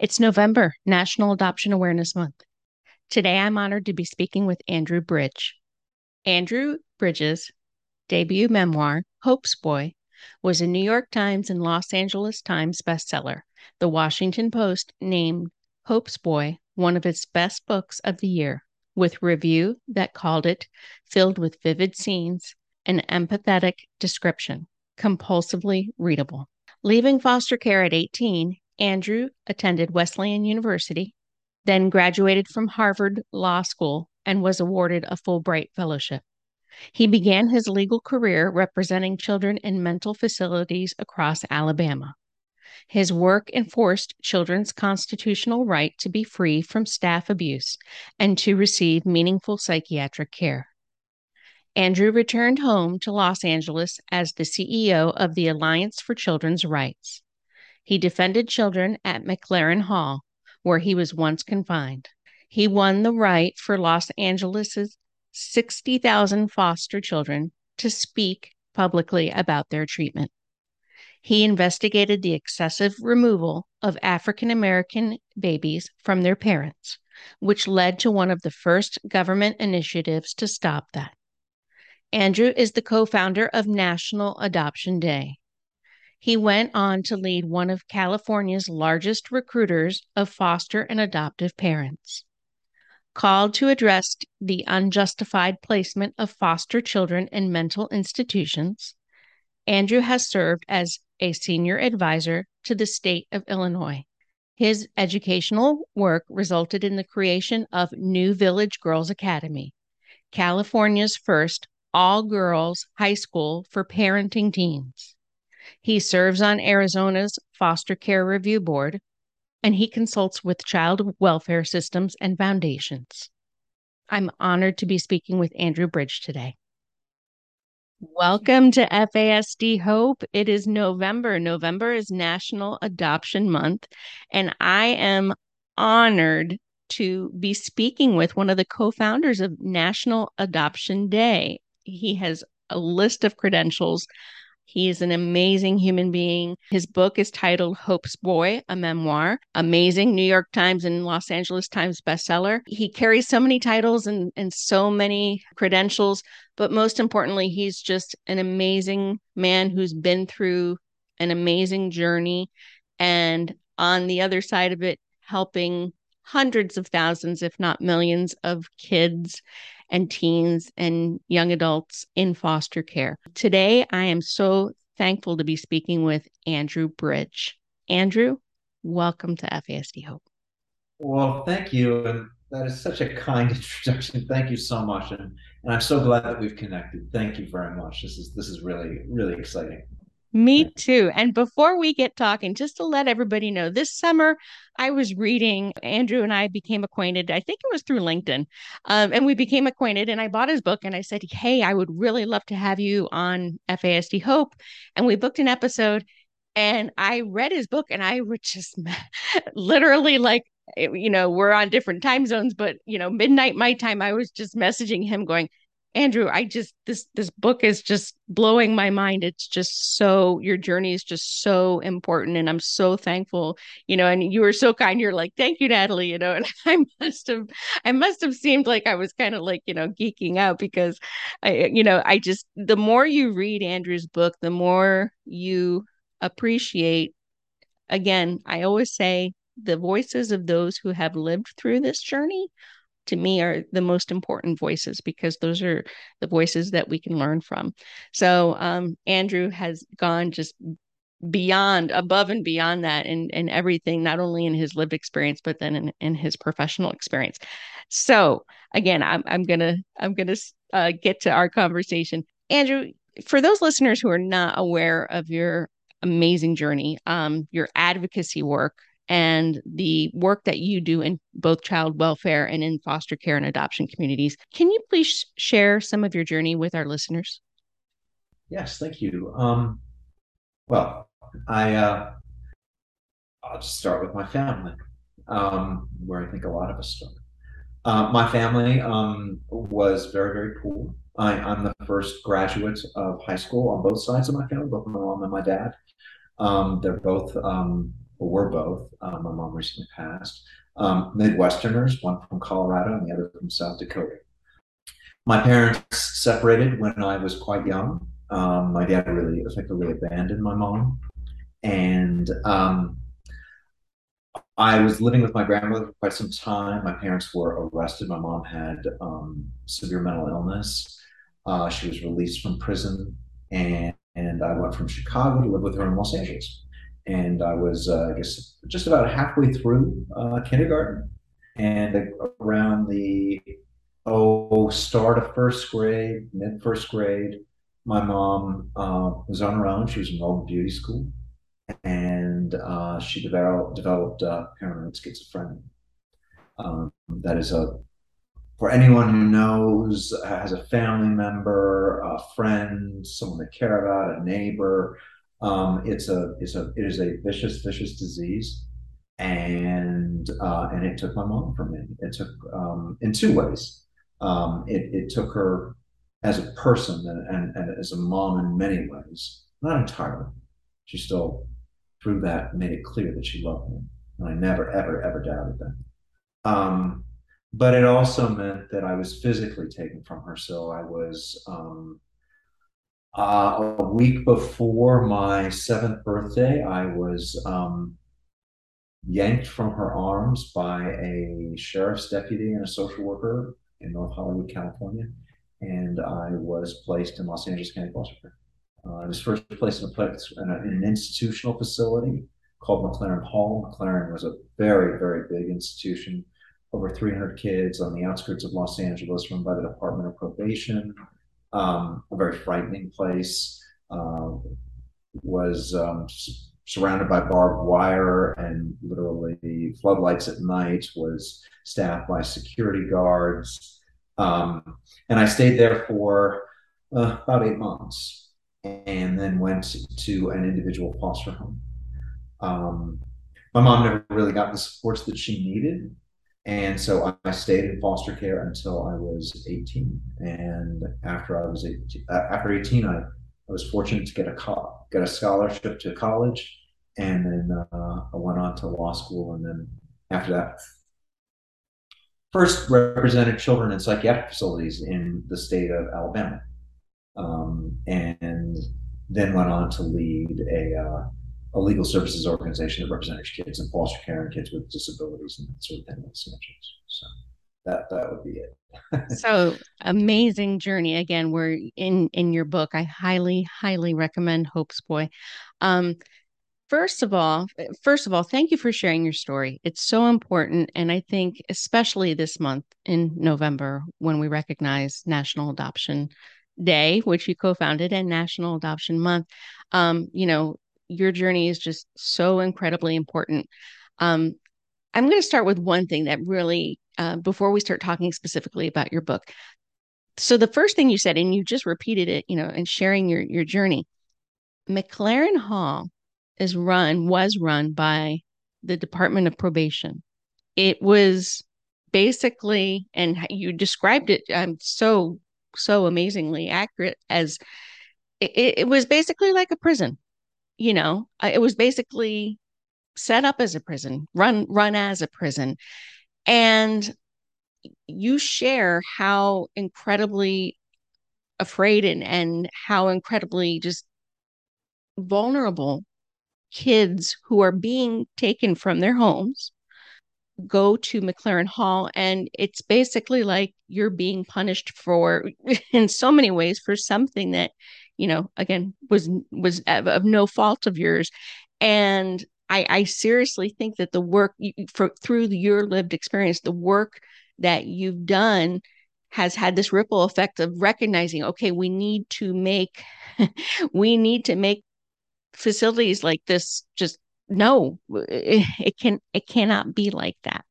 It's November, National Adoption Awareness Month. Today, I'm honored to be speaking with Andrew Bridge. Andrew Bridge's debut memoir, Hope's Boy, was a New York Times and Los Angeles Times bestseller. The Washington Post named Hope's Boy one of its best books of the year, with review that called it filled with vivid scenes and empathetic description, compulsively readable. Leaving foster care at 18, Andrew attended Wesleyan University, then graduated from Harvard Law School and was awarded a Fulbright Fellowship. He began his legal career representing children in mental facilities across Alabama. His work enforced children's constitutional right to be free from staff abuse and to receive meaningful psychiatric care. Andrew returned home to Los Angeles as the CEO of the Alliance for Children's Rights. He defended children at MacLaren Hall, where he was once confined. He won the right for Los Angeles's 60,000 foster children to speak publicly about their treatment. He investigated the excessive removal of African American babies from their parents, which led to one of the first government initiatives to stop that. Andrew is the co founder of National Adoption Day, he went on to lead one of California's largest recruiters of foster and adoptive parents. Called to address the unjustified placement of foster children in mental institutions, Andrew has served as a senior advisor to the state of Illinois. His educational work resulted in the creation of New Village Girls Academy, California's first all girls high school for parenting teens. He serves on Arizona's Foster Care Review Board, and he consults with child welfare systems and foundations. I'm honored to be speaking with Andrew Bridge today. Welcome to FASD Hope. It is November. November is National Adoption Month, and I am honored to be speaking with one of the co founders of National Adoption Day. He has a list of credentials He's an amazing human being. His book is titled Hope's Boy, a memoir, amazing New York Times and Los Angeles Times bestseller. He carries so many titles and, and so many credentials, but most importantly, he's just an amazing man who's been through an amazing journey. And on the other side of it, helping hundreds of thousands, if not millions, of kids and teens and young adults in foster care. Today, I am so thankful to be speaking with Andrew Bridge. Andrew, welcome to FASD Hope. Well, thank you. And that is such a kind introduction. Thank you so much. And, and I'm so glad that we've connected. Thank you very much. This is this is really, really exciting. Me too. And before we get talking, just to let everybody know, this summer I was reading, Andrew and I became acquainted. I think it was through LinkedIn. Um, and we became acquainted, and I bought his book and I said, Hey, I would really love to have you on FASD Hope. And we booked an episode. And I read his book and I would just literally like, eh, you know, we're on different time zones, but, you know, midnight my time, I was just messaging him going, Andrew, I just this this book is just blowing my mind. It's just so your journey is just so important and I'm so thankful, you know, and you were so kind. You're like, "Thank you, Natalie," you know, and I must have I must have seemed like I was kind of like, you know, geeking out because I you know, I just the more you read Andrew's book, the more you appreciate again, I always say the voices of those who have lived through this journey to me are the most important voices because those are the voices that we can learn from. So um, Andrew has gone just beyond above and beyond that in, in everything not only in his lived experience but then in, in his professional experience so again i'm, I'm gonna i'm gonna uh, get to our conversation andrew for those listeners who are not aware of your amazing journey um, your advocacy work and the work that you do in both child welfare and in foster care and adoption communities. Can you please share some of your journey with our listeners? Yes, thank you. Um, well, I uh, I'll just start with my family, um, where I think a lot of us start. Uh, my family um, was very, very poor. I, am the first graduate of high school on both sides of my family, both my mom and my dad. Um, they're both, um, well, we're both. Uh, my mom recently passed. Um, Midwesterners, one from Colorado and the other from South Dakota. My parents separated when I was quite young. Um, my dad really effectively abandoned my mom, and um, I was living with my grandmother for quite some time. My parents were arrested. My mom had um, severe mental illness. Uh, she was released from prison, and, and I went from Chicago to live with her in Los Angeles. And I was, uh, I guess, just about halfway through uh, kindergarten, and around the oh start of first grade, mid first grade, my mom uh, was on her own. She was enrolled in beauty school, and uh, she developed developed uh, paranoid schizophrenia. Um, that is a for anyone who knows has a family member, a friend, someone they care about, a neighbor. Um, it's a it's a it is a vicious vicious disease, and uh, and it took my mom from me. It took um, in two ways. Um, it it took her as a person and, and, and as a mom in many ways, not entirely. She still, through that, made it clear that she loved me. And I never, ever, ever doubted that. Um, but it also meant that I was physically taken from her. So I was um, uh, a week before my seventh birthday, I was um, yanked from her arms by a sheriff's deputy and a social worker in North Hollywood, California and I was placed in Los Angeles County Foster Care. Uh, I was first placed in, place, in, a, in an institutional facility called MacLaren Hall. MacLaren was a very, very big institution, over 300 kids on the outskirts of Los Angeles, run by the Department of Probation. Um, a very frightening place. Uh, was um, surrounded by barbed wire and literally floodlights at night. Was staffed by security guards. Um, and I stayed there for uh, about eight months and then went to an individual foster home. Um, my mom never really got the supports that she needed. And so I stayed in foster care until I was 18. And after I was 18, uh, after 18, I, I was fortunate to get a co- get a scholarship to college, and then uh, I went on to law school. And then after that, first represented children in psychiatric facilities in the state of Alabama, um, and then went on to lead a, uh, a legal services organization that represents kids in foster care and kids with disabilities and that sort of thing in So that that would be it. so amazing journey. Again, we're in in your book. I highly highly recommend Hope's Boy. Um, First of all, first of all, thank you for sharing your story. It's so important. And I think, especially this month in November, when we recognize National Adoption Day, which you co founded, and National Adoption Month, um, you know, your journey is just so incredibly important. Um, I'm going to start with one thing that really, uh, before we start talking specifically about your book. So, the first thing you said, and you just repeated it, you know, and sharing your, your journey, MacLaren Hall is run was run by the Department of Probation. It was basically, and you described it um, so so amazingly accurate as it, it was basically like a prison. You know, it was basically set up as a prison, run run as a prison, and you share how incredibly afraid and, and how incredibly just vulnerable kids who are being taken from their homes go to MacLaren Hall. And it's basically like you're being punished for in so many ways for something that you know again was was of, no fault of yours and I, I seriously think that the work for through your lived experience the work that you've done has had this ripple effect of recognizing okay we need to make we need to make facilities like this just no, it, it can it cannot be like that.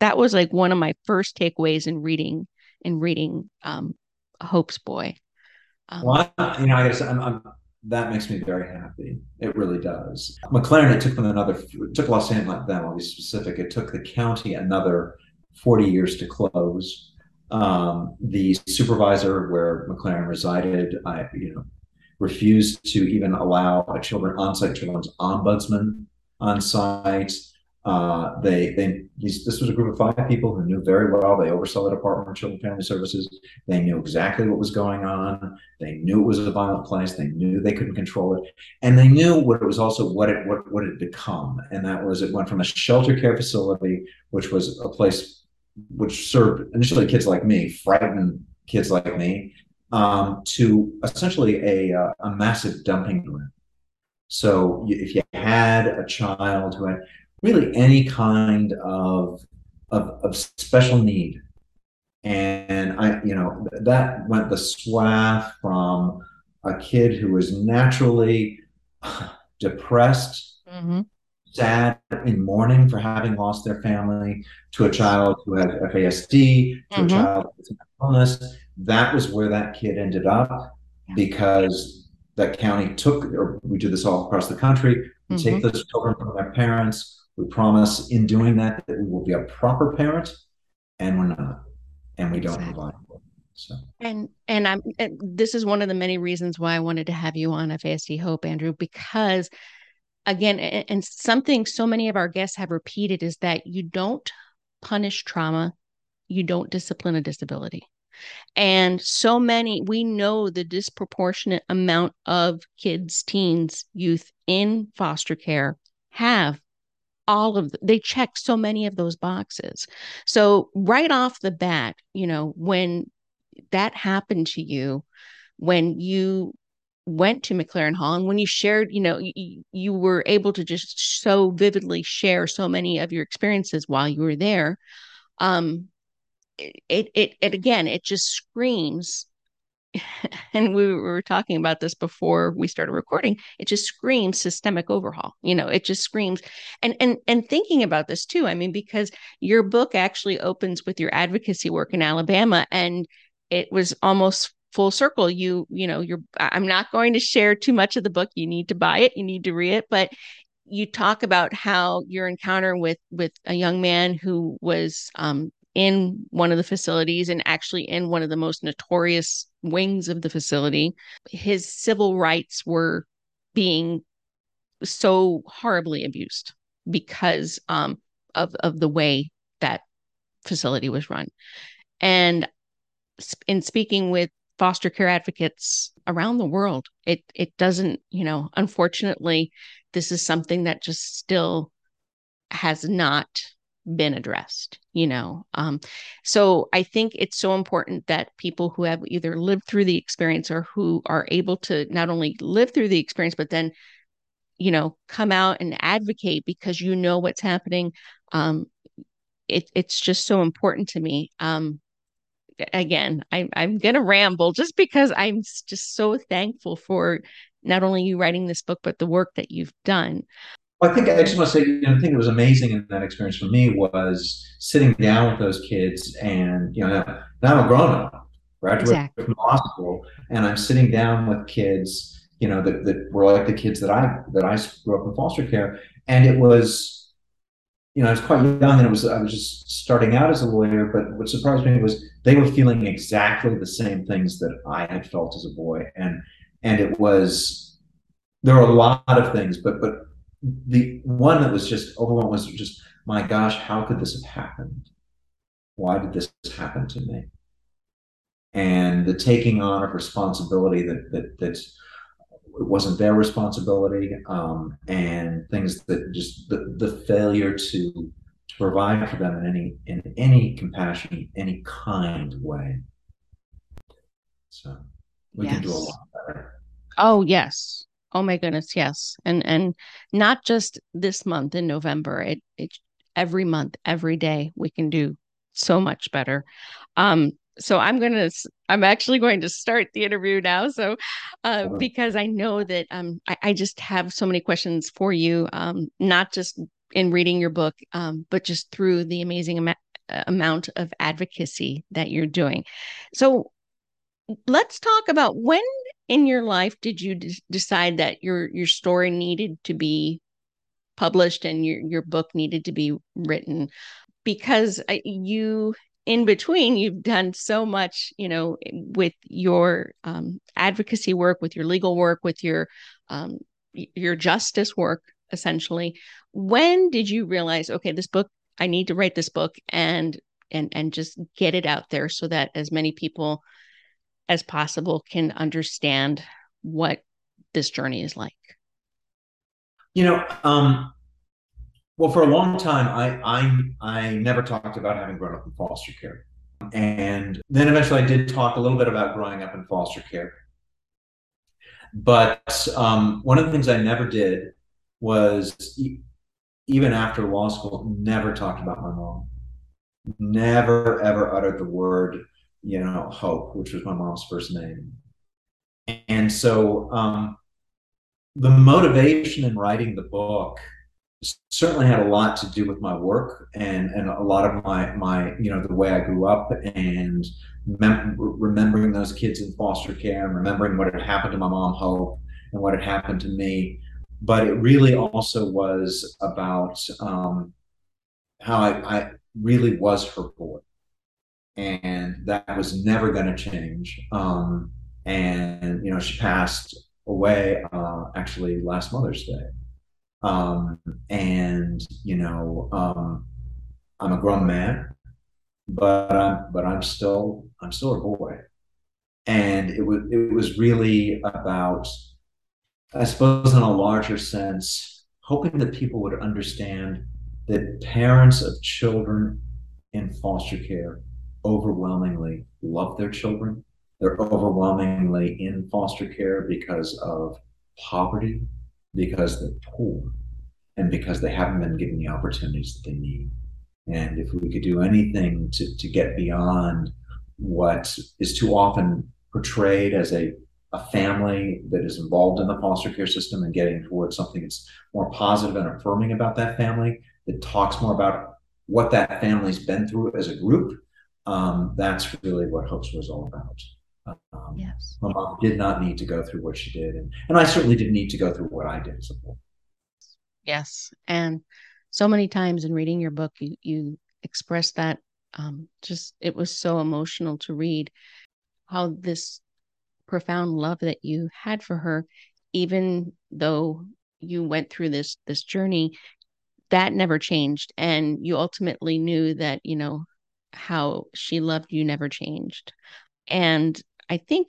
That was like one of my first takeaways in reading in reading um, Hope's Boy. Um, well, you know, I guess I'm, I'm, that makes me very happy. It really does. MacLaren, it took them another, it took Los Angeles, them, I'll be specific, it took the county another 40 years to close. Um, the supervisor where MacLaren resided, I, you know, refused to even allow a children on-site children's ombudsman on site. Uh, they, they, this was a group of five people who knew very well. They oversaw the Department of Children and Family Services. They knew exactly what was going on. They knew it was a violent place. They knew they couldn't control it, and they knew what it was also what it what what it become. And that was it went from a shelter care facility, which was a place which served initially kids like me, frightened kids like me, um, to essentially a uh, a massive dumping ground. So if you had a child who had really any kind of, of, of special need. And I, you know, that went the swath from a kid who was naturally depressed, mm-hmm. sad in mourning for having lost their family, to a child who had FASD, to mm-hmm. a child with illness. That was where that kid ended up because that county took, or we do this all across the country, we mm-hmm. take those children from their parents, we promise in doing that that we will be a proper parent, and we're not, and we don't provide. So. And and I'm and this is one of the many reasons why I wanted to have you on FASD Hope, Andrew, because again, and something so many of our guests have repeated is that you don't punish trauma, you don't discipline a disability. And so many, we know the disproportionate amount of kids, teens, youth in foster care have all of the, they check so many of those boxes. So right off the bat, you know, when that happened to you, when you went to MacLaren Hall and when you shared, you know, you, you were able to just so vividly share so many of your experiences while you were there. Um, it, it, it again, it just screams and we were talking about this before we started recording it just screams systemic overhaul you know it just screams and and and thinking about this too i mean because your book actually opens with your advocacy work in alabama and it was almost full circle you you know you're i'm not going to share too much of the book you need to buy it you need to read it but you talk about how your encounter with with a young man who was um, in one of the facilities and actually in one of the most notorious wings of the facility. His civil rights were being so horribly abused because um, of of the way that facility was run. And in speaking with foster care advocates around the world, it it doesn't, you know, unfortunately, this is something that just still has not been addressed you know? Um, so i think it's so important that people who have either lived through the experience or who are able to not only live through the experience but then you know come out and advocate because you know what's happening um, it, it's just so important to me. Um, again I, i'm gonna ramble just because i'm just so thankful for not only you writing this book but the work that you've done I think I just want to say, you know, the thing that was amazing in that experience for me was sitting down with those kids, and you know, now I'm a grown up, graduate exactly. from law school, and I'm sitting down with kids, you know, that, that were like the kids that I that I grew up in foster care, and it was, you know, I was quite young, and it was I was just starting out as a lawyer, but what surprised me was they were feeling exactly the same things that I had felt as a boy, and and it was there were a lot of things, but but the one that was just overwhelmed was just, my gosh, how could this have happened? Why did this happen to me? And the taking on of responsibility that that that it wasn't their responsibility, um, and things that just the, the failure to to provide for them in any in any compassion, any kind way. So we yes. can do a lot better. Oh yes, Oh my goodness, yes. And and not just this month in November. It it every month, every day we can do so much better. Um so I'm going to, I'm actually going to start the interview now. So, uh, because I know that um, I, I, just have so many questions for you, um, not just in reading your book, um, but just through the amazing am- amount of advocacy that you're doing. So, let's talk about when in your life did you d- decide that your your story needed to be published and your your book needed to be written? Because you in between you've done so much you know with your um, advocacy work with your legal work with your um, your justice work essentially. When did you realize okay this book i need to write this book and and and just get it out there so that as many people as possible can understand what this journey is like you know um well, for a long time, I I I never talked about having grown up in foster care, and then eventually I did talk a little bit about growing up in foster care. But um, one of the things I never did was, even after law school, never talked about my mom. Never ever uttered the word, you know, hope, which was my mom's first name. And so, um, the motivation in writing the book certainly had a lot to do with my work and and a lot of my my you know the way I grew up and mem- remembering those kids in foster care and remembering what had happened to my mom Hope and what had happened to me. But it really also was about um, how I, I really was her boy, and that was never going to change. Um, and you know, she passed away uh, actually last Mother's Day. Um, and you know, um, I'm a grown man, but I'm but I'm still I'm still a boy. And it was it was really about, I suppose, in a larger sense, hoping that people would understand that parents of children in foster care overwhelmingly love their children. They're overwhelmingly in foster care because of poverty because they're poor and because they haven't been given the opportunities that they need. And if we could do anything to, to get beyond what is too often portrayed as a, a family that is involved in the foster care system and getting towards something that's more positive and affirming about that family, that talks more about what that family's been through as a group, um, that's really what Hopes was all about. Um, yes. My mom did not need to go through what she did, and, and I certainly didn't need to go through what I did as a boy. Yes, and so many times in reading your book, you you express that. Um, just it was so emotional to read how this profound love that you had for her, even though you went through this this journey, that never changed, and you ultimately knew that you know how she loved you never changed and I think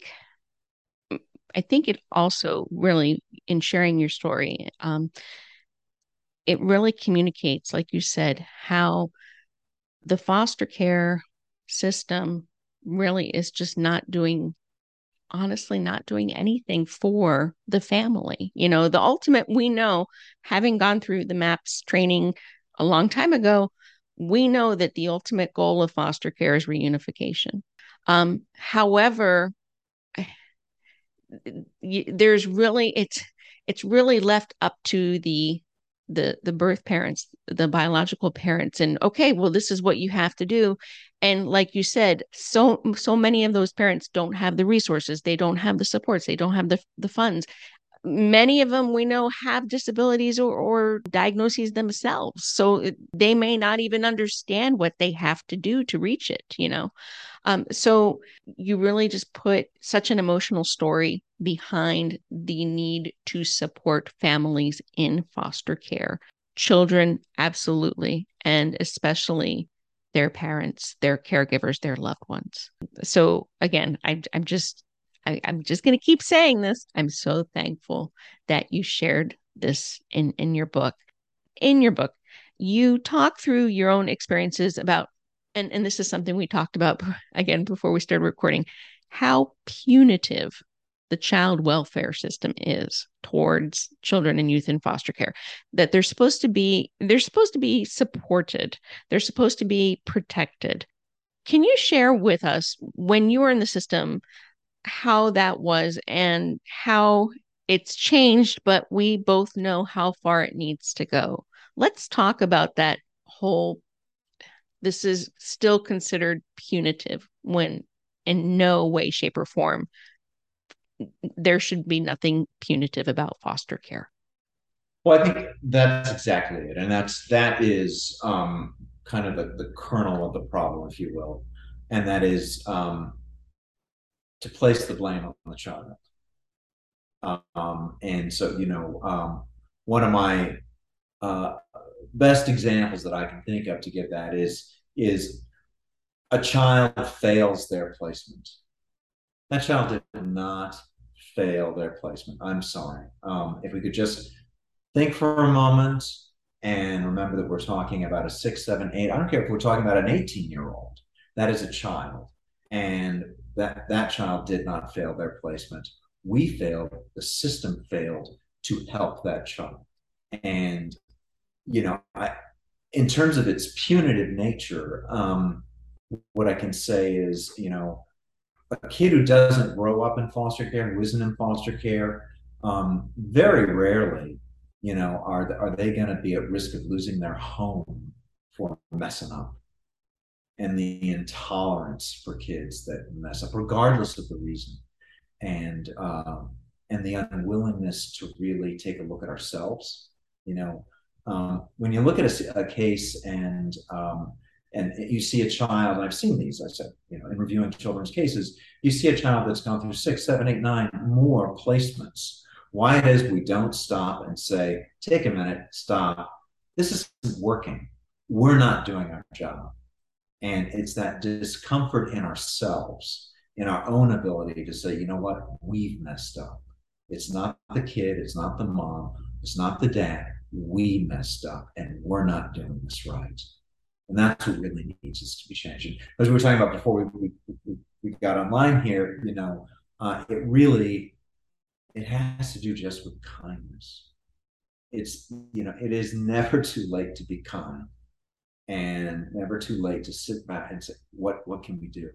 I think it also really in sharing your story, um, it really communicates, like you said, how the foster care system really is just not doing honestly not doing anything for the family. You know, the ultimate we know, having gone through the MAPS training a long time ago, we know that the ultimate goal of foster care is reunification. Um, however, there's really it's it's really left up to the the the birth parents the biological parents and okay well this is what you have to do and like you said so so many of those parents don't have the resources they don't have the supports they don't have the the funds many of them we know have disabilities or, or diagnoses themselves. So they may not even understand what they have to do to reach it you know? Um, so you really just put such an emotional story behind the need to support families in foster care. Children absolutely. And especially their parents their caregivers their loved ones. So again I, i'm just I, am just going to keep saying this. I'm so thankful that you shared this in in your book. In your book, you talk through your own experiences about, and and this is something we talked about again before we started recording, how punitive the child welfare system is towards children and youth in foster care that they're supposed to be they're supposed to be supported they're supposed to be protected Can you share with us when you were in the system how that was and how it's changed, but we both know how far it needs to go? Let's talk about that whole. This is still considered punitive when in no way, shape, or form there should be nothing punitive about foster care. Well, I think that's exactly it, and that's that is um, kind of the, the kernel of the problem, if you will, and that is um, to place the blame on the child. Um, and so, you know, um, one of my uh, best examples that I can think of to give that is is a child fails their placement. That child did not fail their placement. I'm sorry. Um, if we could just think for a moment and remember that we're talking about a six, seven, eight. I don't care if we're talking about an 18 year old. That is a child, and that that child did not fail their placement. We failed. The system failed to help that child, and you know, I, in terms of its punitive nature, um, what I can say is, you know, a kid who doesn't grow up in foster care, who isn't in foster care, um, very rarely, you know, are are they going to be at risk of losing their home for messing up? And the intolerance for kids that mess up, regardless of the reason, and um, and the unwillingness to really take a look at ourselves. You know, um, when you look at a, a case and um, and you see a child, I've seen these, I said, you know, in reviewing children's cases, you see a child that's gone through six, seven, eight, nine more placements. Why it is we don't stop and say, take a minute, stop. This isn't working. We're not doing our job. And it's that discomfort in ourselves, in our own ability to say, you know what, we've messed up. It's not the kid, it's not the mom, it's not the dad. We messed up and we're not doing this right. And that's what really needs us to be changing. As we were talking about before we, we, we got online here, you know, uh, it really, it has to do just with kindness. It's, you know, it is never too late to be kind and never too late to sit back and say, what, what can we do?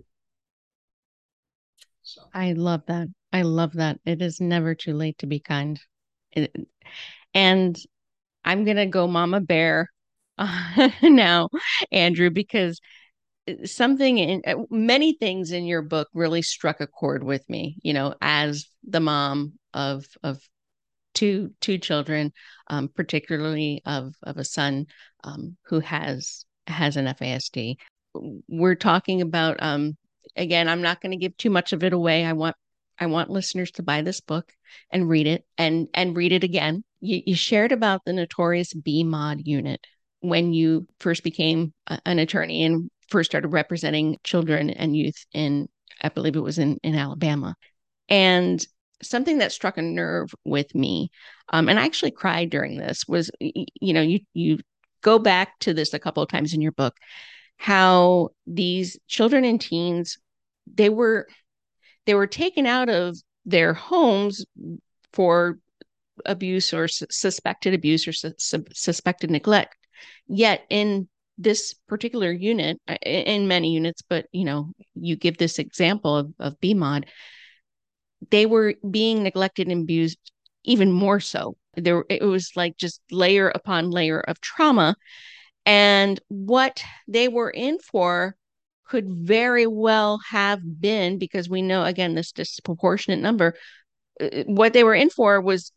So I love that. I love that. It is never too late to be kind. It, and I'm to go mama bear uh, now, Andrew, because uh, something in uh, many things in your book really struck a chord with me, you know, as the mom of, of two, two children, um, particularly of, of a son um, who has, has an FASD. We're talking about, um, again, I'm not going to give too much of it away. I want I want listeners to buy this book and read it and and read it again. You, you shared about the notorious B mod unit when you first became a, an attorney and first started representing children and youth in, I believe it was in, in Alabama. And something that struck a nerve with me, um, and I actually cried during this, was you know, you you go back to this a couple of times in your book, how these children and teens, they were they were taken out of their homes for abuse or su- suspected abuse or su- su- suspected neglect. Yet in this particular unit, uh, in many units, but you know, you give this example of, of BMOD, they were being neglected and abused even more so. There, it was like just layer upon layer of trauma, and what they were in for could very well have been because we know again this disproportionate number uh, what they were in for was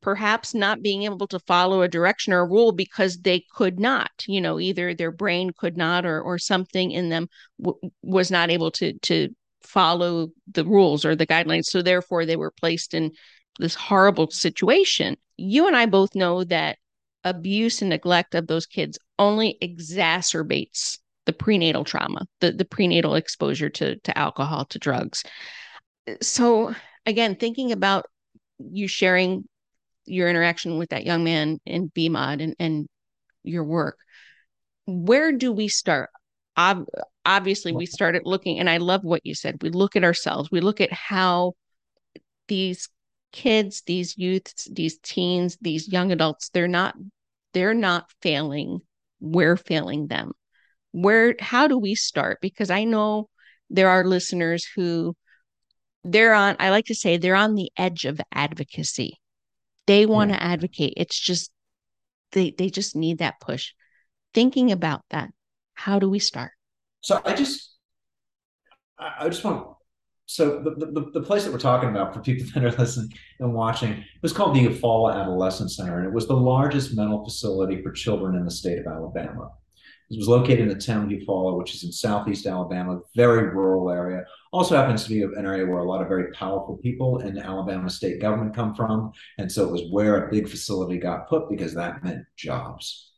perhaps not being able to follow a direction or a rule because they could not you know either their brain could not or or something in them w- was not able to to follow the rules or the guidelines. So therefore they were placed in this horrible situation. You and i both know that abuse and neglect of those kids only exacerbates the prenatal trauma the the prenatal exposure to to alcohol to drugs. So again, thinking about you sharing your interaction with that young man in BMOD and, and your work, where do we start? Obviously, we started looking, and I love what you said. We look at ourselves, we look at how these kids, these youths, these teens, these young adults, they're not they're not failing. We're failing them. where how do we start because i know there are listeners who they're on i like to say they're on the edge of advocacy they want to yeah. advocate it's just they they just need that push thinking about that how do we start so i just i just want so the, the, the place that we're talking about for people that are listening and watching was called the Eufaula Adolescent Center, and it was the largest mental facility for children in the state of Alabama. It was located in the town of Eufaula, which is in southeast Alabama, very rural area. Also happens to be an area where a lot of very powerful people in Alabama state government come from. And so it was where a big facility got put because that meant jobs.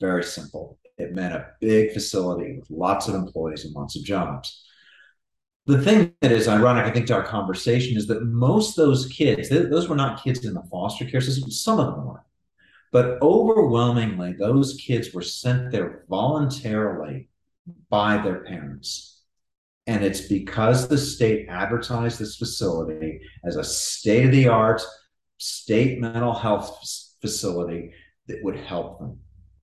Very simple. It meant a big facility with lots of employees and lots of jobs the thing that is ironic, I think, to our conversation is that most those kids, those were not kids in the foster care system. Some of them were. But overwhelmingly, those kids were sent there voluntarily by their parents. And it's because the state advertised this facility as a state of the art state mental health facility that would help them.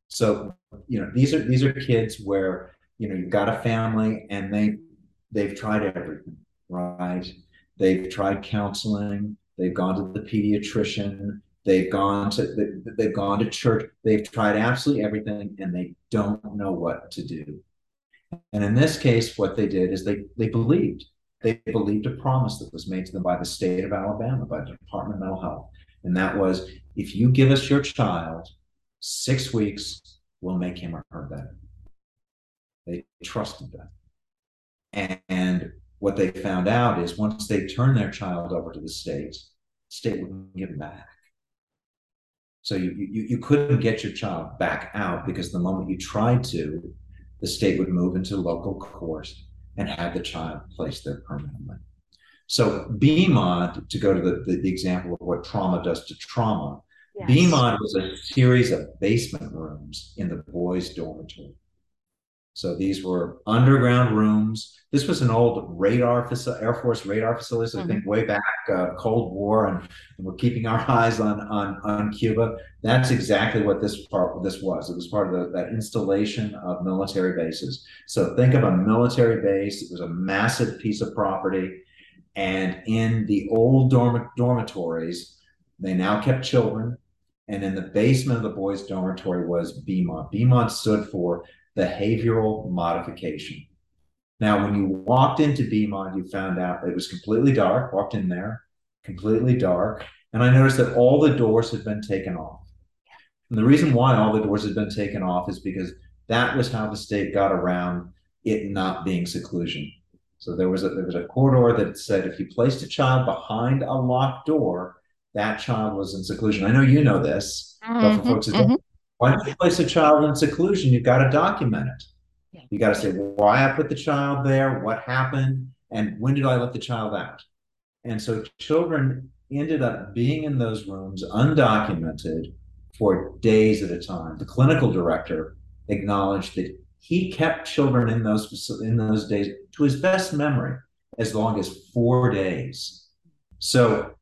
So, you know, these are these are kids where, you know, you've got a family and they they've tried everything, right? They've tried counseling, they've gone to the pediatrician, they've gone to they've gone to church, they've tried absolutely everything, and they don't know what to do. And in this case, what they did is they they believed. They believed a promise that was made to them by the state of Alabama, by the Department of Mental Health. And that was if you give us your child six weeks, we'll make him or her better. They trusted that. And what they found out is once they turned their child over to the state, the state wouldn't give them back. So you, you, you couldn't get your child back out because the moment you tried to, the state would move into local court and have the child placed there permanently. So BMOD, to go to the, the, the example of what trauma does to trauma, yes. BMOD was a series of basement rooms in the boys' dormitory. So these were underground rooms. This was an old radar facility, Air Force radar facility. So mm-hmm. I think way back uh, Cold War, and, and, we're keeping our eyes on, on on Cuba. That's exactly what this part this was. It was part of the, that installation of military bases. So think of a military base. It was a massive piece of property, and in the old dorm- dormitories, they now kept children. And in the basement of the boys' dormitory was BMOD. BMOD stood for behavioral modification. Now, when you walked into BMOD, you found out it was completely dark, walked in there, completely dark. And I noticed that all the doors had been taken off. And the reason why all the doors had been taken off is because that was how the state got around it not being seclusion. So there was a there was a corridor that said if you placed a child behind a locked door, that child was in seclusion. I know you know this, mm-hmm, but for mm-hmm, folks that mm-hmm. Once you place a child in seclusion, you've got to document it. Yeah. You got to say why I put the child there, what happened, and when did I let the child out. And so children ended up being in those rooms undocumented for days at a time. The clinical director acknowledged that he kept children in those in those days to his best memory as long as four days. So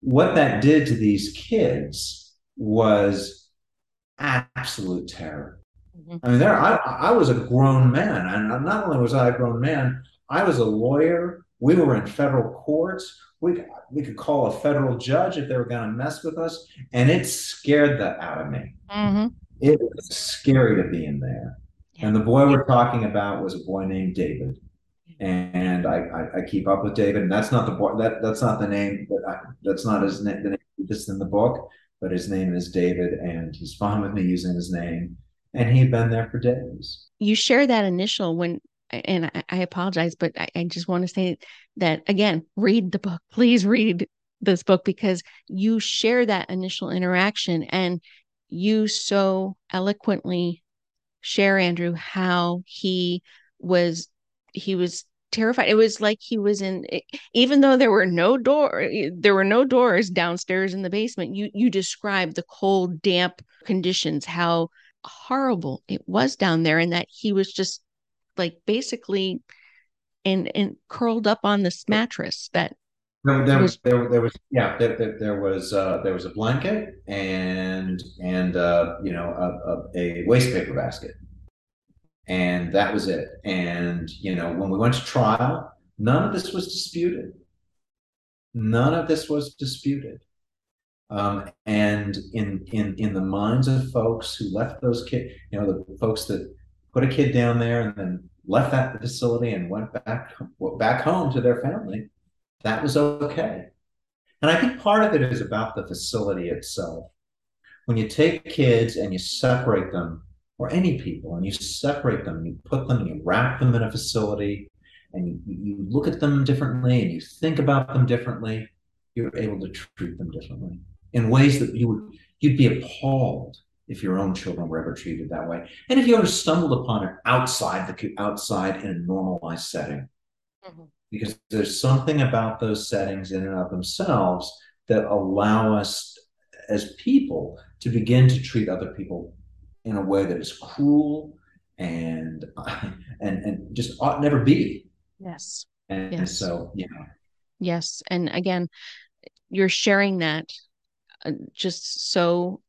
what that did to these kids was absolute terror. Mm-hmm. I mean, there I, I was a grown man, and not only was I a grown man, I was a lawyer. We were in federal courts. We we could call a federal judge if they were going to mess with us, and it scared the out of me. Mm-hmm. It was scary to be in there. Yeah. And the boy we're talking about was a boy named David, and I, I, I keep up with David, and that's not the that that's not the name that I, that's not his name. The name that's in the book but his name is David, and he's fine with me using his name. And he'd been there for days. You share that initial when, and I, apologize, but I just want to say that again, read the book. Please read this book because you share that initial interaction and you so eloquently share, Andrew, how he was he was terrified. It was like he was in even though there were no door there were no doors downstairs in the basement. You you described the cold, damp conditions, how horrible it was down there and that he was just like basically and and curled up on this mattress that no, there was there, there was yeah there, there, there was uh, there was a blanket and and uh, you know a, a, a waste paper basket and that was it. And you know, when we went to trial, none of this was disputed. None of this was disputed. Um, and in in in the minds of folks who left those kids, you know, the folks that put a kid down there and then left that facility and went back back home to their family, that was okay. And I think part of it is about the facility itself. When you take kids and you separate them, or any people, and you separate them, you put them, you wrap them in a facility, and you, you look at them differently and you think about them differently, you're able to treat them differently in ways that you would you'd be appalled if your own children were ever treated that way. And if you ever stumbled upon it outside the outside in a normalized setting. Mm-hmm. Because there's something about those settings in and of themselves that allow us as people to begin to treat other people in a way that is cruel and and and just ought never be. Yes. And, yes. and so yeah. Yes, and again, you're sharing that uh, just so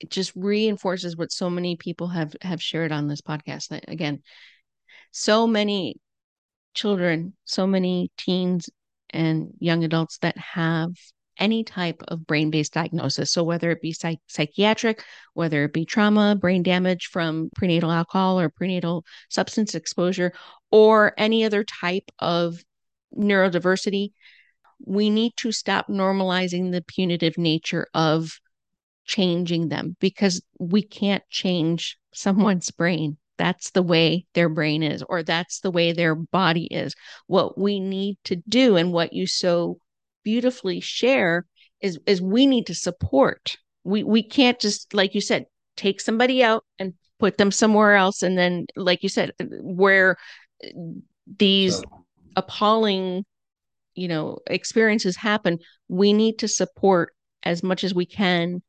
it just reinforces what so many people have have shared on this podcast that again so many children so many teens and young adults that have any type of brain based diagnosis. So, whether it be psych- psychiatric, whether it be trauma, brain damage from prenatal alcohol or prenatal substance exposure, or any other type of neurodiversity, we need to stop normalizing the punitive nature of changing them because we can't change someone's brain. That's the way their brain is, or that's the way their body is. What we need to do, and what you so beautifully share, is is we need to support. We we can't just, like you said, take somebody out and put them somewhere else, and then, like you said, where uh, these so. appalling, you know, experiences happen, we need to support as much as we can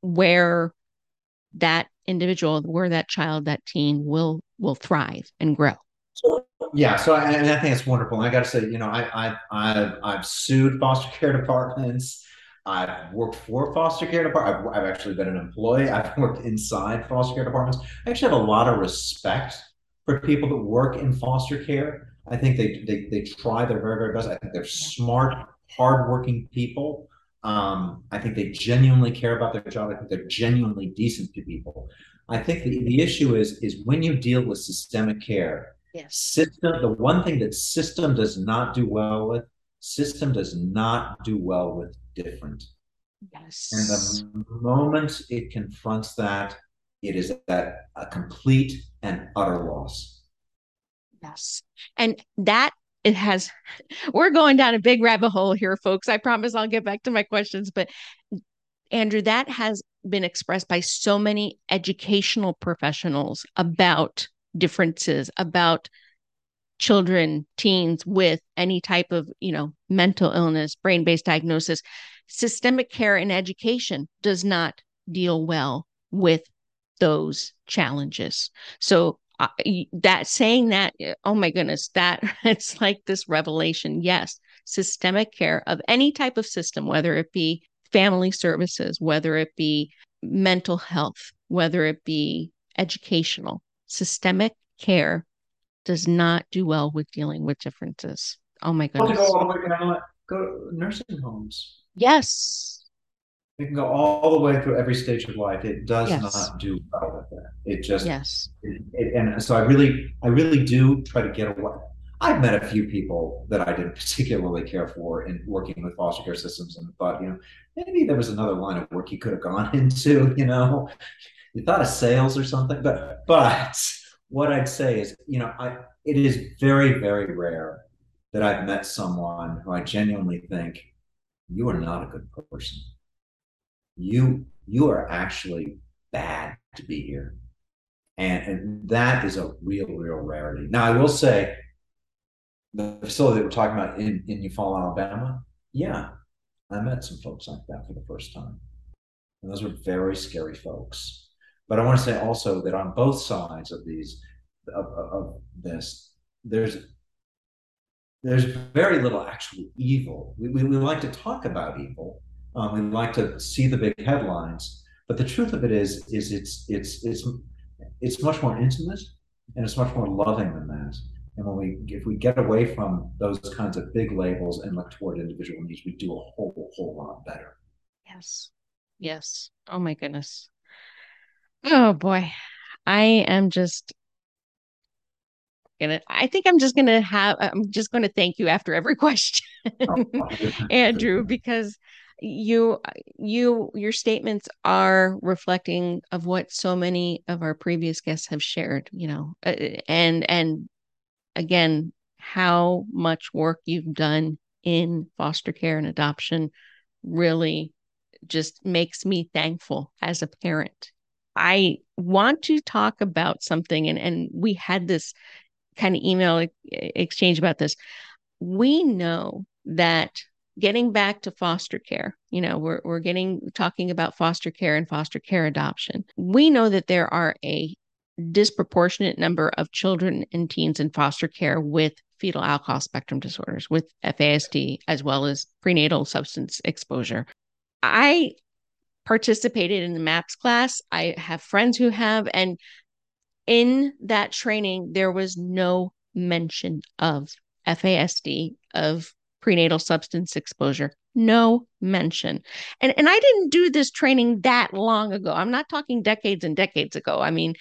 where that individual where that child that teen will will thrive and grow yeah so I, and i think it's wonderful and i got to say you know I, I i've i've sued foster care departments I've worked for foster care departments. I've, I've, actually been an employee. I've worked inside foster care departments. I actually have a lot of respect for people that work in foster care. I think they they, they try their very very best. I think they're smart, hardworking people. Um, I think they genuinely care about their job. I think they're genuinely decent to people. I think the, the issue is is when you deal with systemic care, yes. system the one thing that system does not do well with, system does not do well with different. Yes. And the moment it confronts that, it is at a complete and utter loss. Yes. And that it has we're going down a big rabbit hole here folks i promise i'll get back to my questions but andrew that has been expressed by so many educational professionals about differences about children teens with any type of you know mental illness brain based diagnosis systemic care and education does not deal well with those challenges. So uh, that saying that oh my goodness that it's like this revelation. Yes systemic care of any type of system whether it be family services whether it be mental health whether it be educational systemic care does not do well with dealing with differences oh my goodness go, all the way, go nursing homes yes it can go all the way through every stage of life. It does yes. not do well with that. It just yes. It, it, and so I really, I really do try to get away. I've met a few people that I didn't particularly care for in working with foster care systems, and thought, you know, maybe there was another line of work you could have gone into. You know, you thought of sales or something, but but what I'd say is, you know, I it is very very rare that I've met someone who I genuinely think you are not a good person you you are actually bad to be here and, and that is a real real rarity now i will say the facility that we're talking about in, in Eufaula, Alabama, yeah, I met some folks like that for the first time. And those were very scary folks. But I want to say also that on both sides of these of, of this, there's there's very little actual evil. We, we, we like to talk about evil, um, we like to see the big headlines, but the truth of it is, is it's it's it's it's much more intimate and it's much more loving than that. And when we, if we get away from those kinds of big labels and look toward individual needs, we do a whole, whole lot better. Yes. Yes. Oh my goodness. Oh boy. I am just gonna I think I'm just gonna have I'm just gonna thank you after every question, Andrew, because you you your statements are reflecting of what so many of our previous guests have shared, you know, uh, and and again, how much work you've done in foster care and adoption really just makes me thankful as a parent. I want to talk about something, and, and we had this kind of email exchange about this. We know that getting back to foster care, you know, we're, we're getting talking about foster care and foster care adoption. We know that there are a disproportionate number of children and teens in foster care with fetal alcohol spectrum disorders, with FASD, as well as prenatal substance exposure. I participated in the MAPS class. I have friends who have, and in that training, there was no mention of FASD, of prenatal substance exposure. No mention. And and I didn't do this training that long ago. I'm not talking decades and decades ago. I mean,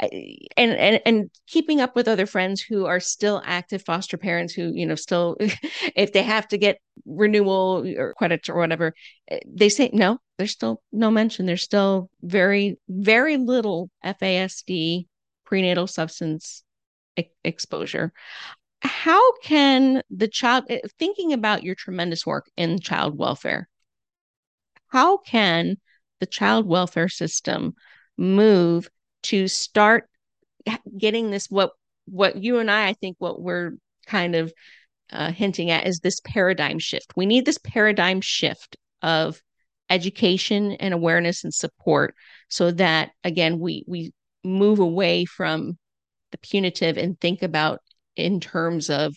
and and and keeping up with other friends who are still active foster parents who, you know, still if they have to get renewal or credits or whatever, eh, they say no, there's still no mention. There's still very very little FASD prenatal substance exposure how can the child eh, thinking about your tremendous work in child welfare how can the child welfare system move to start getting this what what you and I I think what we're kind of uh, hinting at is this paradigm shift. We need this paradigm shift of education and awareness and support so that again we we move away from the punitive and think about in terms of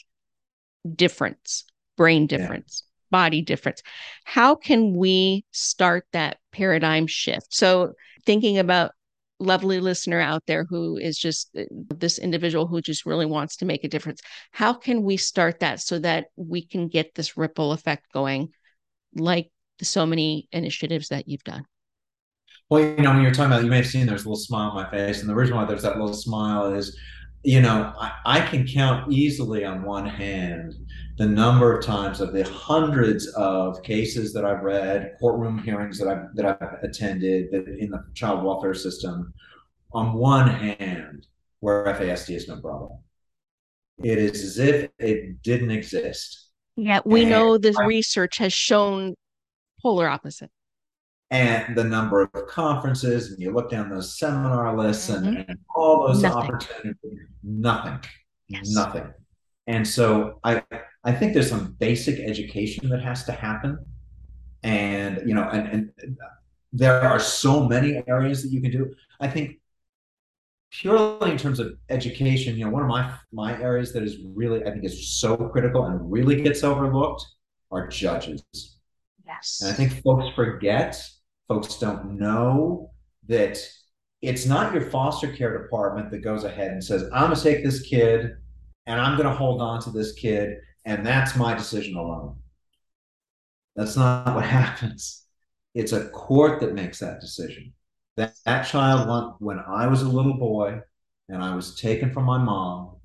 difference, brain difference, yeah. body difference. How can we start that paradigm shift? So, thinking about lovely listener out there who is just uh, this individual who just really wants to make a difference. How can we start that so that we can get this ripple effect going like so many initiatives that you've done? Well, you know, when you're talking about, you may have seen there's a little smile on my face, and the reason why there's that little smile is you know, I, I, can count easily on one hand the number of times of the hundreds of cases that I've read, courtroom hearings that I've that I've attended that in the child welfare system. On one hand, where FASD is no problem, it is as if it didn't exist. Yeah, we and know this I, research has shown polar opposite and the number of conferences, and you look down those seminar lists mm-hmm. and, and, all those nothing. opportunities, nothing, yes. nothing. And so I, I think there's some basic education that has to happen, and you know, and, and there are so many areas that you can do. I think purely in terms of education, you know, one of my my areas that is really I think is so critical and really gets overlooked are judges. Yes. And I think folks forget folks don't know that it's not your foster care department that goes ahead and says, I'm going to take this kid and I'm going to hold on to this kid, and that's my decision alone. That's not what happens. It's a court that makes that decision. That, that child, when I was a little boy and I was taken from my mom,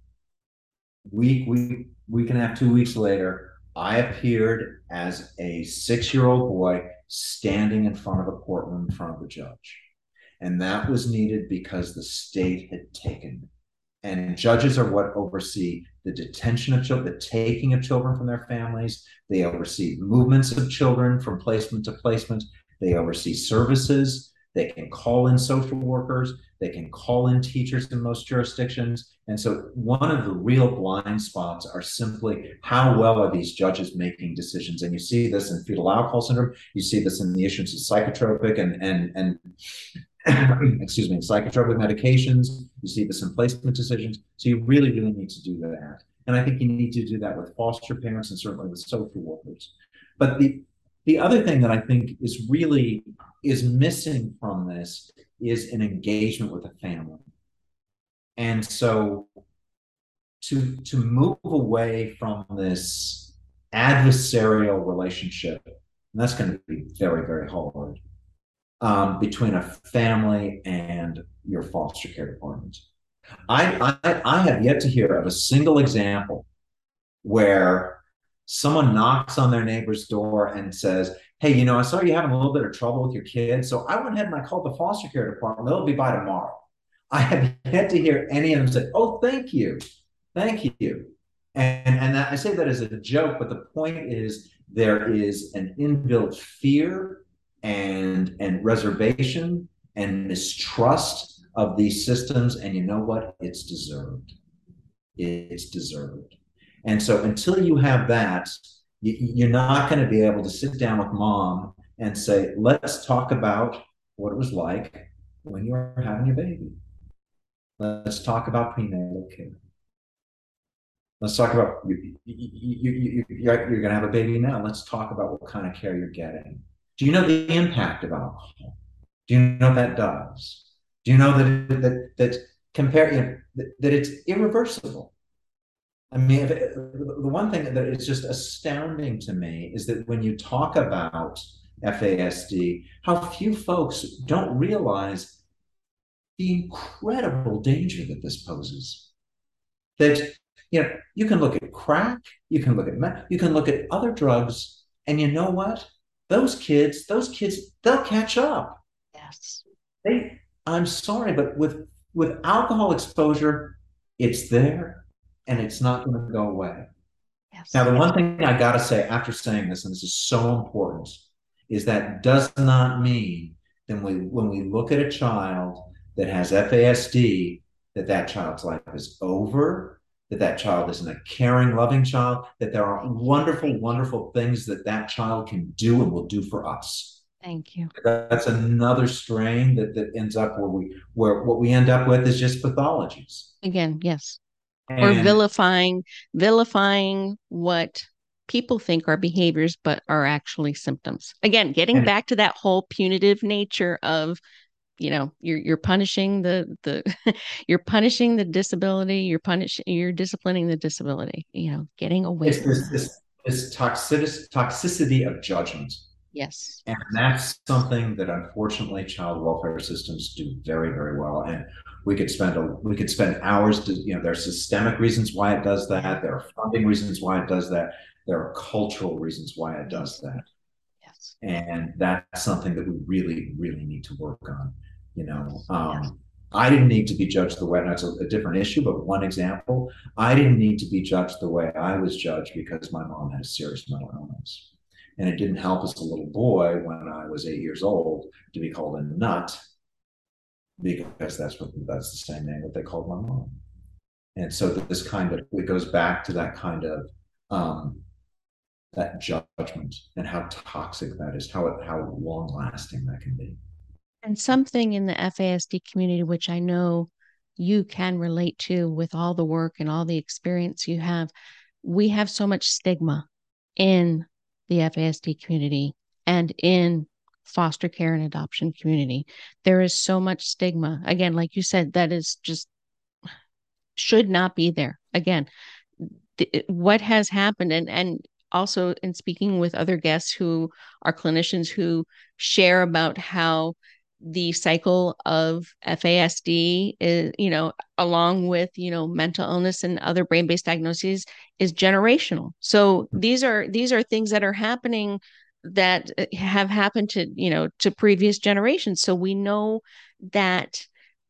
week, week, week and a half, two weeks later, I appeared as a six year old boy standing in front of a courtroom in front of the judge. And that was needed because the state had taken. And judges are what oversee the detention of children, the taking of children from their families. They oversee movements of children from placement to placement. They oversee services. They can call in social workers. They can call in teachers in most jurisdictions. And so, one of the real blind spots are simply how well are these judges making decisions? And you see this in fetal alcohol syndrome. You see this in the issues of psychotropic and and and excuse me, psychotropic medications. You see this in placement decisions. So you really, really need to do that. And I think you need to do that with foster parents and certainly with social workers. But the the other thing that I think is really is missing from this is an engagement with a family. And so to to move away from this adversarial relationship, and that's going to be very, very hard, um, between a family and your foster care department. I, I, I have yet to hear of a single example where someone knocks on their neighbor's door and says, Hey, you know, I saw you having a little bit of trouble with your kids. So I went ahead and I called the foster care department. They'll be by tomorrow. I have yet to hear any of them say, Oh, thank you. Thank you. And, and I say that as a joke, but the point is there is an inbuilt fear and, and reservation and mistrust of these systems. And you know what? It's deserved. It's deserved. And so until you have that, you, are not going to be able to sit down with mom and say, let's talk about what it was like when you were having your baby. Let's talk about prenatal care. Let's talk about you, you, you, you, are going to have a baby now. Let's talk about what kind of care you're getting. Do you know the impact of alcohol? Do you know what that does? Do you know that that that compare you know, that, that it's irreversible? I mean, it, the one thing that is just astounding to me is that when you talk about FASD, how few folks don't realize the incredible danger that this poses. That you know, you can look at crack, you can look at meth, you can look at other drugs, and you know what? Those kids, those kids, they'll catch up. Yes. They, I'm sorry, but with with alcohol exposure, it's there and it's not going to go away. Yes. Now, the one thing I got to say after saying this, and this is so important, is that does not mean that we, when we look at a child that has FASD, that that child's life is over, that that child isn't a caring, loving child, that there are wonderful, wonderful things that that child can do and will do for us. Thank you. That's another strain that, that ends up where we where what we end up with is just pathologies. Again, yes and, or vilifying vilifying what people think are behaviors but are actually symptoms. Again getting and, back to that whole punitive nature of you know you're you're punishing the the you're punishing the disability you're punishing you're disciplining the disability you know getting away it's this, this this toxicity toxicity of judgment yes. And that's something that unfortunately child welfare systems do very very well. And we could spend a, we could spend hours to you know there are systemic reasons why it does that. There are funding reasons why it does that. There are cultural reasons why it does that. Yes. And that's something that we really really need to work on you know. Um, yes. I didn't need to be judged the way, that's a, a, different issue, but one example, I didn't need to be judged the way I was judged because my mom had a serious mental illness. And it didn't help as a little boy when I was eight years old to be called a nut because that's what that's the same name that they called my mom. And so this kind of it goes back to that kind of um, that judgment and how toxic that is, how it, how long lasting that can be. And something in the FASD community, which I know you can relate to with all the work and all the experience you have, we have so much stigma in the FASD community and in foster care and adoption community. There is so much stigma. Again, like you said, that is just should not be there. Again, th- what has happened and and also in speaking with other guests who are clinicians who share about how the cycle of FASD is, you know, along with, you know, mental illness and other brain-based diagnoses is generational. So these are these are things that are happening that uh, have happened to you know to previous generations. So we know that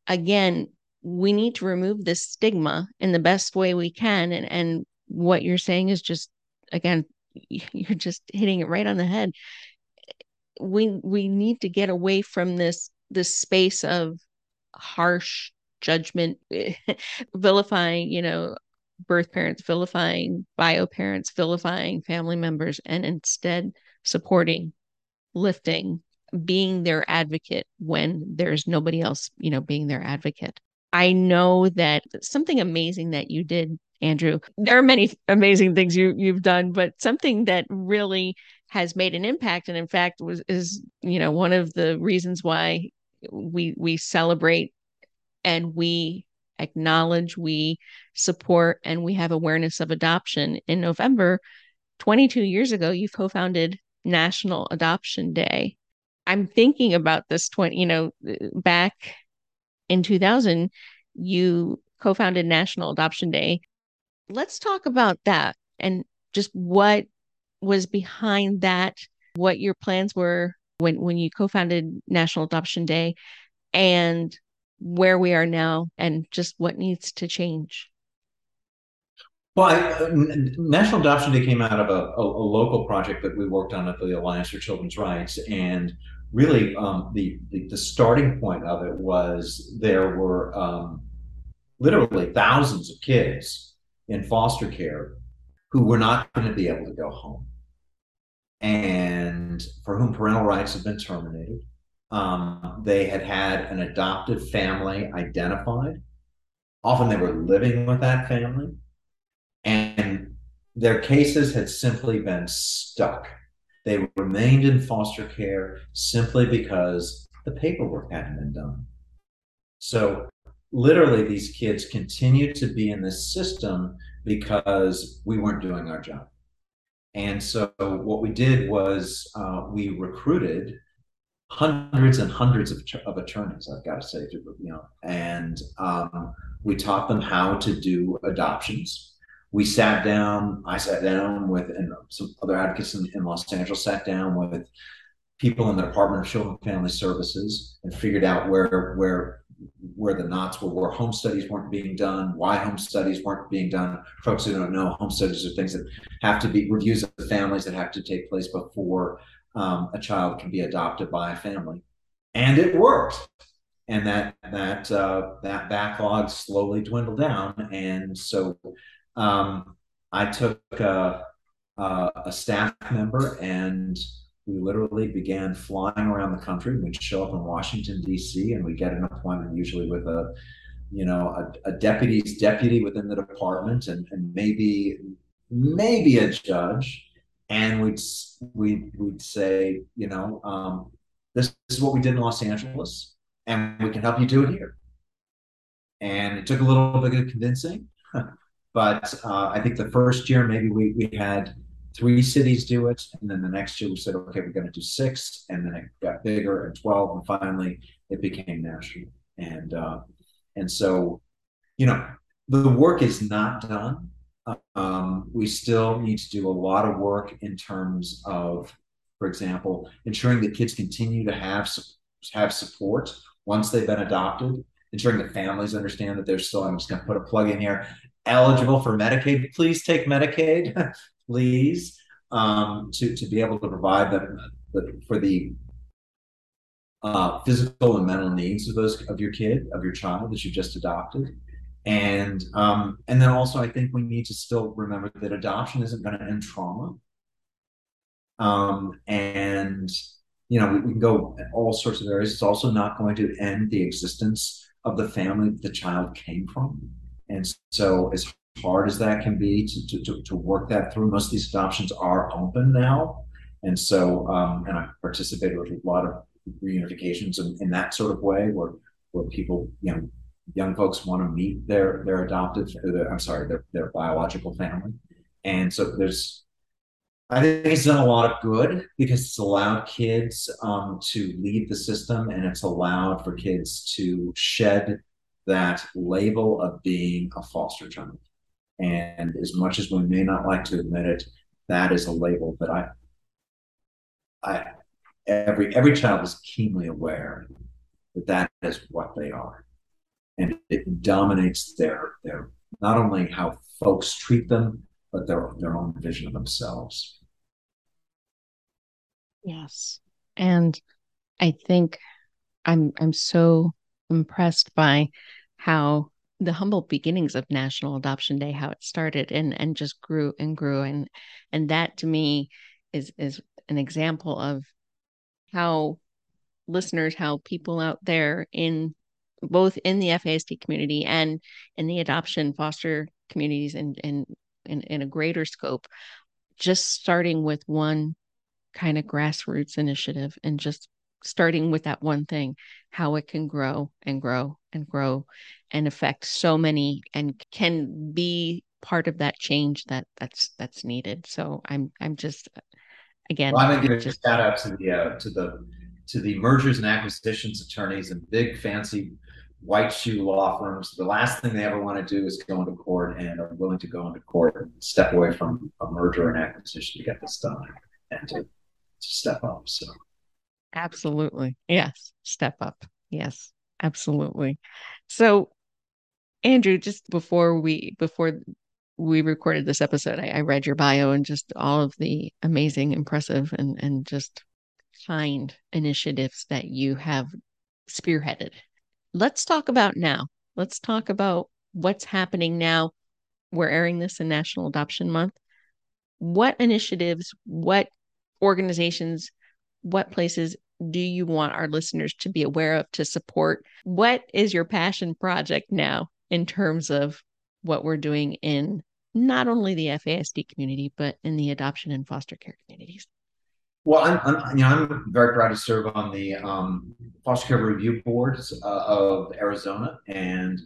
again we need to remove this stigma in the best way we can. And and what you're saying is just again you're just hitting it right on the head we we need to get away from this this space of harsh judgment vilifying you know birth parents vilifying bio parents vilifying family members and instead supporting, lifting, being their advocate when there's nobody else, you know, being their advocate. I know that something amazing that you did, Andrew. There are many amazing things you you've done, but something that really has made an impact and in fact was is, you know, one of the reasons why we we celebrate and we acknowledge, we support, and we have awareness of adoption. In November, 22 years ago, you co founded National Adoption Day. I'm thinking about this 20, you know, back in 2000, you co founded National Adoption Day. Let's talk about that and just what was behind that, what your plans were when, when you co founded National Adoption Day, and where we are now, and just what needs to change. Well, I, National Adoption Day came out of a, a, a, local project that we worked on at the Alliance for Children's Rights, and really um, the, the, the starting point of it was there were um, literally thousands of kids in foster care who were not going to be able to go home, and for whom parental rights had been terminated. Um, they had had an adoptive family identified. Often they were living with that family and their cases had simply been stuck. They remained in foster care simply because the paperwork hadn't been done. So, literally, these kids continued to be in this system because we weren't doing our job. And so, what we did was uh, we recruited hundreds and hundreds of, of attorneys. I've got to say, you know, and um, we taught them how to do adoptions we sat down. I sat down with, and some other advocates in, in Los Angeles sat down with people in the Department of Children and Family Services and figured out where where where the knots were, where home studies weren't being done, why home studies weren't being done. Folks who don't know, home studies are things that have to be reviews of families that have to take place before um, a child can be adopted by a family, and it worked. And that that uh, that backlog slowly dwindled down, and so um, I took a staff member and we literally began flying around the country. We'd show up in Washington D.C. and we get an appointment usually with a, you know, a, a deputy's deputy within the department and, and maybe maybe a judge, and we'd we'd we'd say, you know, um, this, this is what we did in Los Angeles, and we can help you do it here. And it took a little bit of convincing. But uh, I think the first year, maybe we, we had three cities do it. And then the next year, we said, okay, we're going to do six. And then it got bigger and 12. And finally, it became national. And, uh, and so, you know, the work is not done. Um, we still need to do a lot of work in terms of, for example, ensuring that kids continue to have have support once they've been adopted, ensuring that families understand that they're still. I'm just going to put a plug in here eligible for Medicaid, please take Medicaid, please, um, to, to be able to provide them for the uh, physical and mental needs of those of your kid, of your child that you just adopted. And um, and then also I think we need to still remember that adoption isn't going to end trauma. Um, and you know, we, we, can go all sorts of areas. It's also not going to end the existence of the family the child came from. And so, as hard as that can be to, to, to work that through, most of these adoptions are open now. And so, um, and I participated with a lot of reunifications in, in that sort of way where, where people, you know, young folks want to meet their, their adoptive, their, I'm sorry, their, their biological family. And so there's, I think it's done a lot of good because it's allowed kids um, to leave the system and it's allowed for kids to shed that label of being a foster child. And as much as we may not like to admit it, that is a label that I, I, every every child is keenly aware that that is what they are, and it dominates their their not only how folks treat them, but their their own vision of themselves. Yes, and I think I'm I'm so impressed by how the humble beginnings of National Adoption Day, how it started and and just grew and grew. And and that to me is is an example of how listeners, how people out there in both in the FASD community and in the adoption foster communities and in, in, in a greater scope, just starting with one kind of grassroots initiative and just starting with that one thing, how it can grow and grow and grow and affect so many and can be part of that change that that's that's needed. So I'm I'm just again. Well, I'm gonna give just, a shout out to the uh, to the to the mergers and acquisitions attorneys and big fancy white shoe law firms. The last thing they ever want to do is go into court and are willing to go into court and step away from a merger and acquisition to get this done and to, to step up. So absolutely. Yes. Step up. Yes. Absolutely. So Andrew, just before we before we recorded this episode, I, I read your bio and just all of the amazing, impressive and and just kind initiatives that you have spearheaded. Let's talk about now. Let's talk about what's happening now. We're airing this in National Adoption Month. What initiatives, what organizations, what places do you want our listeners to be aware of to support? What is your passion project now in terms of what we're doing in not only the FASD community, but in the adoption and foster care communities? Well, I'm, I'm, you know, I'm very proud to serve on the um, foster care review boards uh, of Arizona, and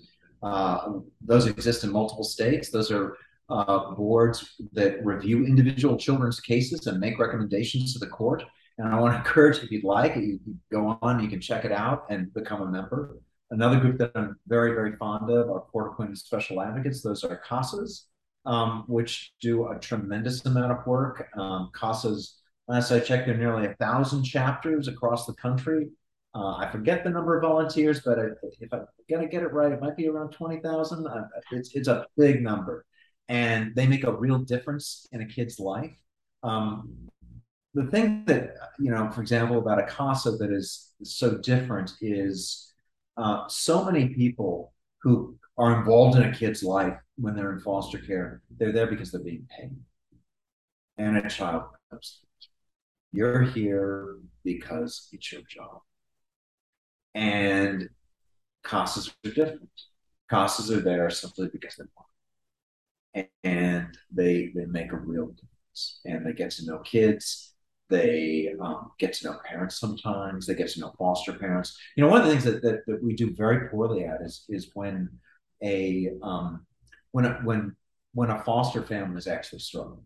uh, those exist in multiple states. Those are uh, boards that review individual children's cases and make recommendations to the court. And I want to encourage, if you'd like, you can go on, you can check it out and become a member. Another group that I'm very, very fond of are court appointed special advocates. Those are CASAs, um, which do a tremendous amount of work. Um, CASAs Last I checked, there are nearly a thousand chapters across the country. Uh, I forget the number of volunteers, but if I'm gonna get it right, it might be around twenty thousand. Uh, it's it's a big number, and they make a real difference in a kid's life. Um, the thing that you know, for example, about a CASA that is so different is uh, so many people who are involved in a kid's life when they're in foster care, they're there because they're being paid, and a child comes you're here because it's your job. And CASAs are different. CASAs are there simply because they want. And they they make a real difference. And they get to know kids. They um, get to know parents sometimes. They get to know foster parents. You know, one of the things that, that, that we do very poorly at is is when a um, when a, when when a foster family is actually struggling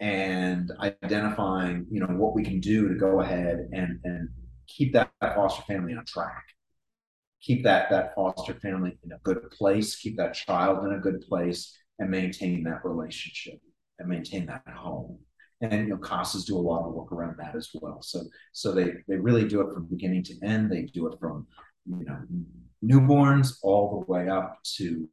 and identifying, you know, what we can do to go ahead and and keep that, foster family on track. Keep that that foster family in a good place, keep that child in a good place, and maintain that relationship and maintain that home. And you know, CASAs do a lot of work around that as well. So so they they really do it from beginning to end. They do it from you know newborns all the way up to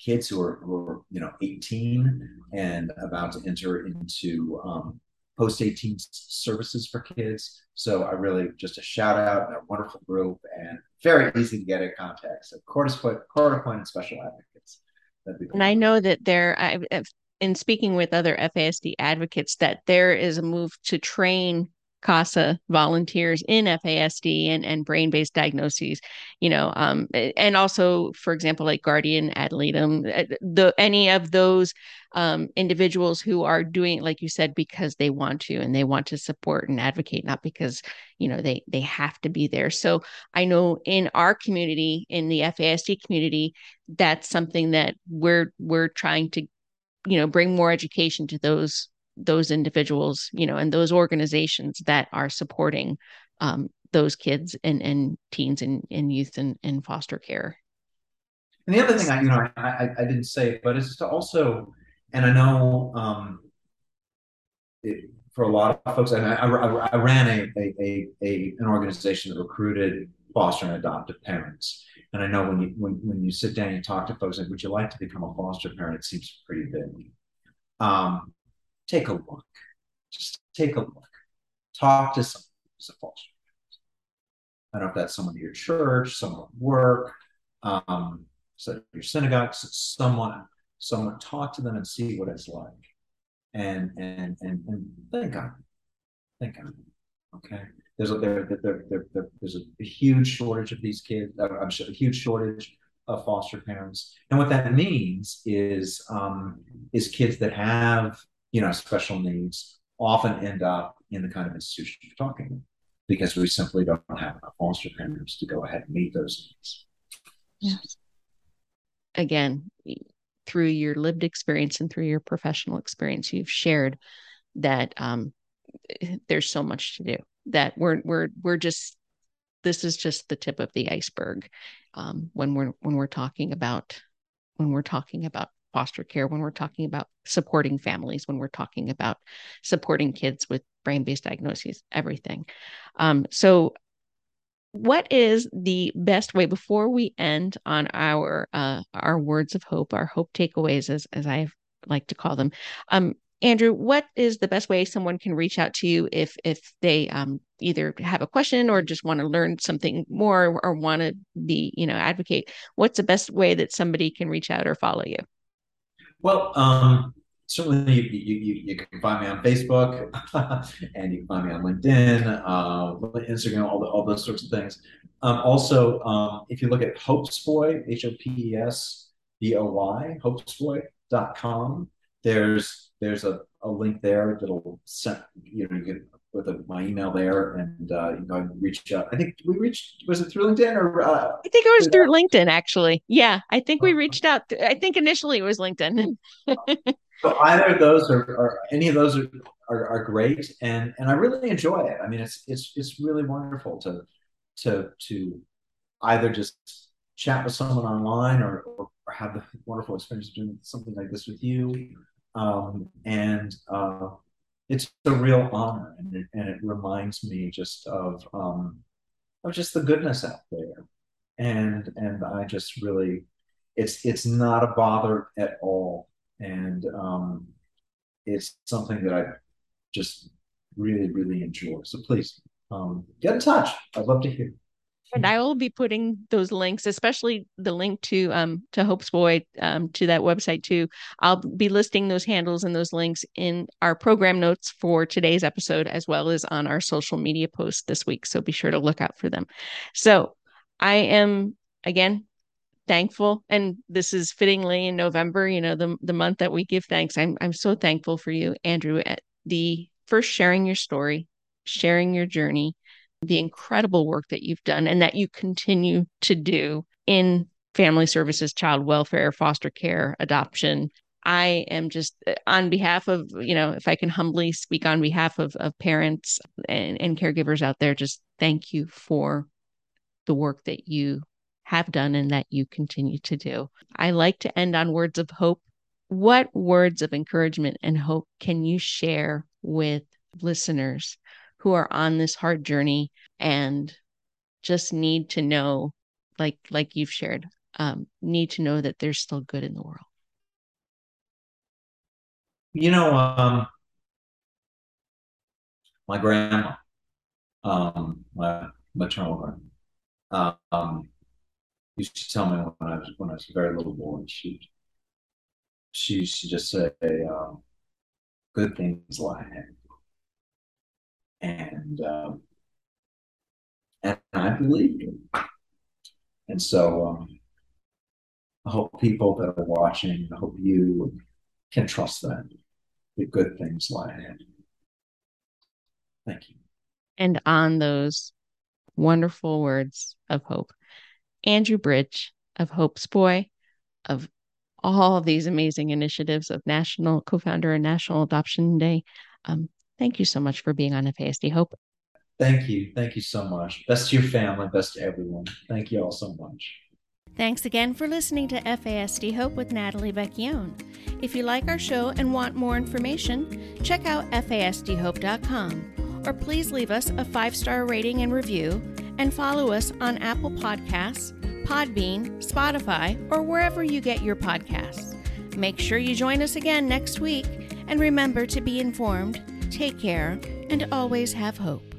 kids who are, who are you know 18 and about to enter into um, post 18 services for kids. So I really just a shout out, a wonderful group, and very easy to get in contact. So court appointed special advocates. And I know that there, I've, in speaking with other FASD advocates, that there is a move to train CASA volunteers in FASD and, and brain based diagnoses, you know, um, and also, for example, like Guardian Ad Litem, uh, the any of those um, individuals who are doing, like you said, because they want to and they want to support and advocate, not because you know they they have to be there. So I know in our community, in the FASD community, that's something that we're we're trying to, you know, bring more education to those those individuals, you know, and those organizations that are supporting um, those kids and, and teens and, and youth and, and foster care. And the other thing I, you know, I, I, didn't say, but it's to also, and I know um, it, for a lot of folks, I, I, I ran a, a, a, an organization that recruited foster and adoptive parents. And I know when you when, when you sit down and talk to folks, like, would you like to become a foster parent? It seems pretty big. Um, take a look. Just take a look. Talk to someone who's a foster parent. I don't know if that's someone at your church, someone at work, um, so your synagogue, someone, someone talk to them and see what it's like. And and and, and think on it. Think it. Okay. There's a there, there, there, there there's a, huge shortage of these kids. Uh, I'm sure a huge shortage of foster parents. And what that means is um, is kids that have you know, special needs often end up in the kind of institution you're talking about because we simply don't have enough foster parents to go ahead and meet those needs. Yes. Again, through your lived experience and through your professional experience, you've shared that um, there's so much to do. That we're we're we're just this is just the tip of the iceberg um, when we're when we're talking about when we're talking about foster care when we're talking about supporting families when we're talking about supporting kids with brain-based diagnoses everything. Um, so what is the best way before we end on our uh, our words of hope our hope takeaways as as i like to call them um, Andrew, what is the best way someone can reach out to you if if they um, either have a question or just want to learn something more or, want to be, you know, advocate? What's the best way that somebody can reach out or follow you? Well, um, certainly you, you, you, can find me on Facebook and you can find me on LinkedIn, uh, Instagram, all, the, all those sorts of things. Um, also, um, if you look at Hopesboy, H O P E S B O Y, hopesboy.com, there's there's a, a link there that'll send you know you get with a, my email there and uh, you can go and reach out. I think we reached was it through LinkedIn or uh, I think it was through LinkedIn actually. Yeah, I think we uh-huh. reached out. Th- I think initially it was LinkedIn. so either of those or, or any of those are, are, are great and and I really enjoy it. I mean it's it's it's really wonderful to to to either just chat with someone online or, or have the wonderful experience of doing something like this with you um, and uh, it's a real honor, and it, and it reminds me just of um, of just the goodness out there, and and I just really, it's it's not a bother at all, and um, it's something that I just really really enjoy. So please um, get in touch. I'd love to hear. And I will be putting those links, especially the link to um to Hopesboy um to that website too. I'll be listing those handles and those links in our program notes for today's episode, as well as on our social media posts this week. So be sure to look out for them. So I am again thankful and this is fittingly in november you know the, the month that we give thanks i'm i'm so thankful for you andrew at the first sharing your story sharing your journey the incredible work that you've done and that you continue to do in family services, child welfare, foster care, adoption. I am just uh, on behalf of, you know, if I can humbly speak on behalf of, of parents and, and caregivers out there, just thank you for the work that you have done and that you continue to do. I like to end on words of hope. What words of encouragement and hope can you share with listeners who are on this hard journey and just need to know like like you've shared um, need to know that there's still good in the world. You know um, my grandma um, my maternal grandma um, used to tell me when I was when I was a very little boy she she used to just say um, good things lie ahead and um, and I believe him. And so um, I hope people that are watching, I hope you can trust that the good things lie ahead. Thank you. And on those wonderful words of hope, Andrew Bridge of Hope's Boy, of all these amazing initiatives of National co-founder and National Adoption Day. Um, Thank you so much for being on FASD Hope. Thank you. Thank you so much. Best to your family, best to everyone. Thank you all so much. Thanks again for listening to FASD Hope with Natalie Vecchione. If you like our show and want more information, check out FASDHope.com or please leave us a five star rating and review and follow us on Apple Podcasts, Podbean, Spotify, or wherever you get your podcasts. Make sure you join us again next week and remember to be informed take care, and always have hope.